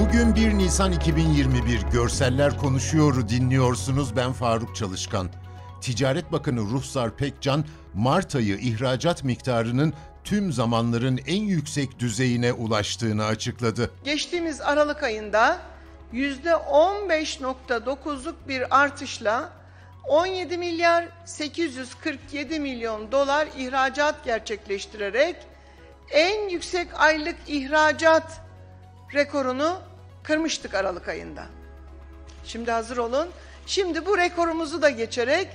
Bugün 1 Nisan 2021 Görseller Konuşuyor'u dinliyorsunuz. Ben Faruk Çalışkan. Ticaret Bakanı Ruhsar Pekcan, Mart ayı ihracat miktarının tüm zamanların en yüksek düzeyine ulaştığını açıkladı. Geçtiğimiz Aralık ayında %15.9'luk bir artışla 17 milyar 847 milyon dolar ihracat gerçekleştirerek en yüksek aylık ihracat rekorunu kırmıştık Aralık ayında. Şimdi hazır olun. Şimdi bu rekorumuzu da geçerek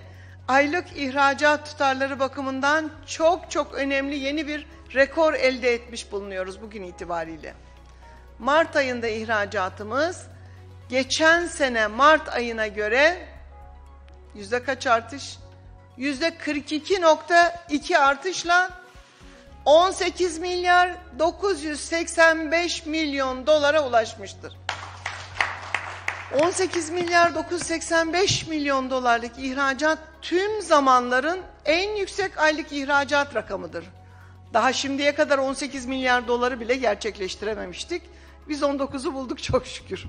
aylık ihracat tutarları bakımından çok çok önemli yeni bir rekor elde etmiş bulunuyoruz bugün itibariyle. Mart ayında ihracatımız geçen sene Mart ayına göre yüzde kaç artış? Yüzde 42.2 artışla 18 milyar 985 milyon dolara ulaşmıştır. 18 milyar 985 milyon dolarlık ihracat tüm zamanların en yüksek aylık ihracat rakamıdır. Daha şimdiye kadar 18 milyar doları bile gerçekleştirememiştik. Biz 19'u bulduk çok şükür.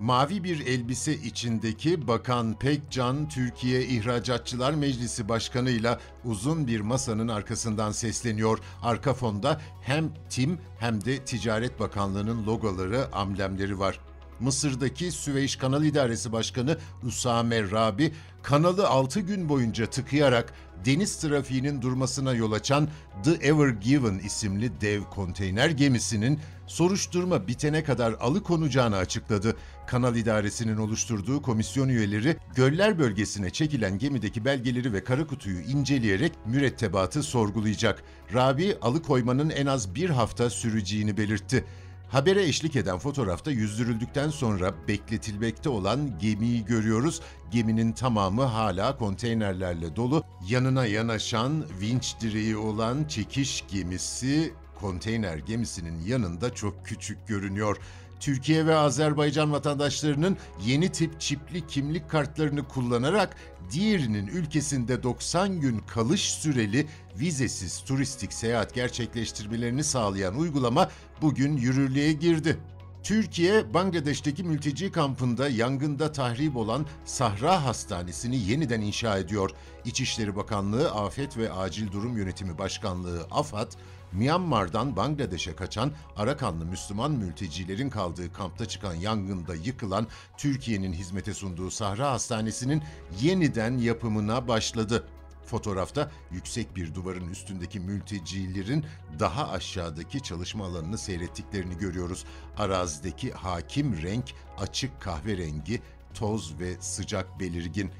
Mavi bir elbise içindeki Bakan Pekcan, Türkiye İhracatçılar Meclisi Başkanı'yla uzun bir masanın arkasından sesleniyor. Arka fonda hem TİM hem de Ticaret Bakanlığı'nın logoları, amblemleri var. Mısır'daki Süveyş Kanal İdaresi Başkanı Usame Rabi, kanalı 6 gün boyunca tıkayarak deniz trafiğinin durmasına yol açan The Ever Given isimli dev konteyner gemisinin soruşturma bitene kadar alıkonacağını açıkladı. Kanal İdaresi'nin oluşturduğu komisyon üyeleri Göller bölgesine çekilen gemideki belgeleri ve kara kutuyu inceleyerek mürettebatı sorgulayacak. Rabi alıkoymanın en az bir hafta süreceğini belirtti. Habere eşlik eden fotoğrafta yüzdürüldükten sonra bekletilmekte olan gemiyi görüyoruz. Geminin tamamı hala konteynerlerle dolu. Yanına yanaşan vinç direği olan çekiş gemisi konteyner gemisinin yanında çok küçük görünüyor. Türkiye ve Azerbaycan vatandaşlarının yeni tip çipli kimlik kartlarını kullanarak diğerinin ülkesinde 90 gün kalış süreli vizesiz turistik seyahat gerçekleştirmelerini sağlayan uygulama bugün yürürlüğe girdi. Türkiye, Bangladeş'teki mülteci kampında yangında tahrip olan Sahra Hastanesi'ni yeniden inşa ediyor. İçişleri Bakanlığı Afet ve Acil Durum Yönetimi Başkanlığı AFAD, Myanmar'dan Bangladeş'e kaçan Arakanlı Müslüman mültecilerin kaldığı kampta çıkan yangında yıkılan Türkiye'nin hizmete sunduğu Sahra Hastanesi'nin yeniden yapımına başladı. Fotoğrafta yüksek bir duvarın üstündeki mültecilerin daha aşağıdaki çalışma alanını seyrettiklerini görüyoruz. Arazideki hakim renk açık kahverengi, toz ve sıcak belirgin.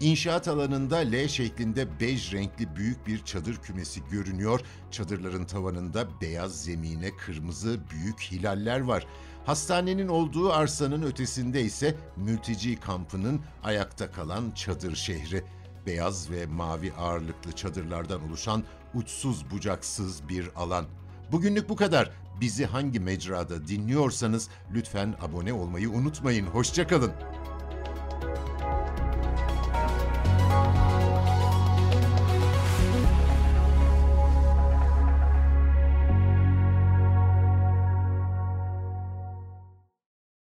İnşaat alanında L şeklinde bej renkli büyük bir çadır kümesi görünüyor. Çadırların tavanında beyaz zemine kırmızı büyük hilaller var. Hastanenin olduğu arsanın ötesinde ise mülteci kampının ayakta kalan çadır şehri. Beyaz ve mavi ağırlıklı çadırlardan oluşan uçsuz bucaksız bir alan. Bugünlük bu kadar. Bizi hangi mecrada dinliyorsanız lütfen abone olmayı unutmayın. Hoşçakalın.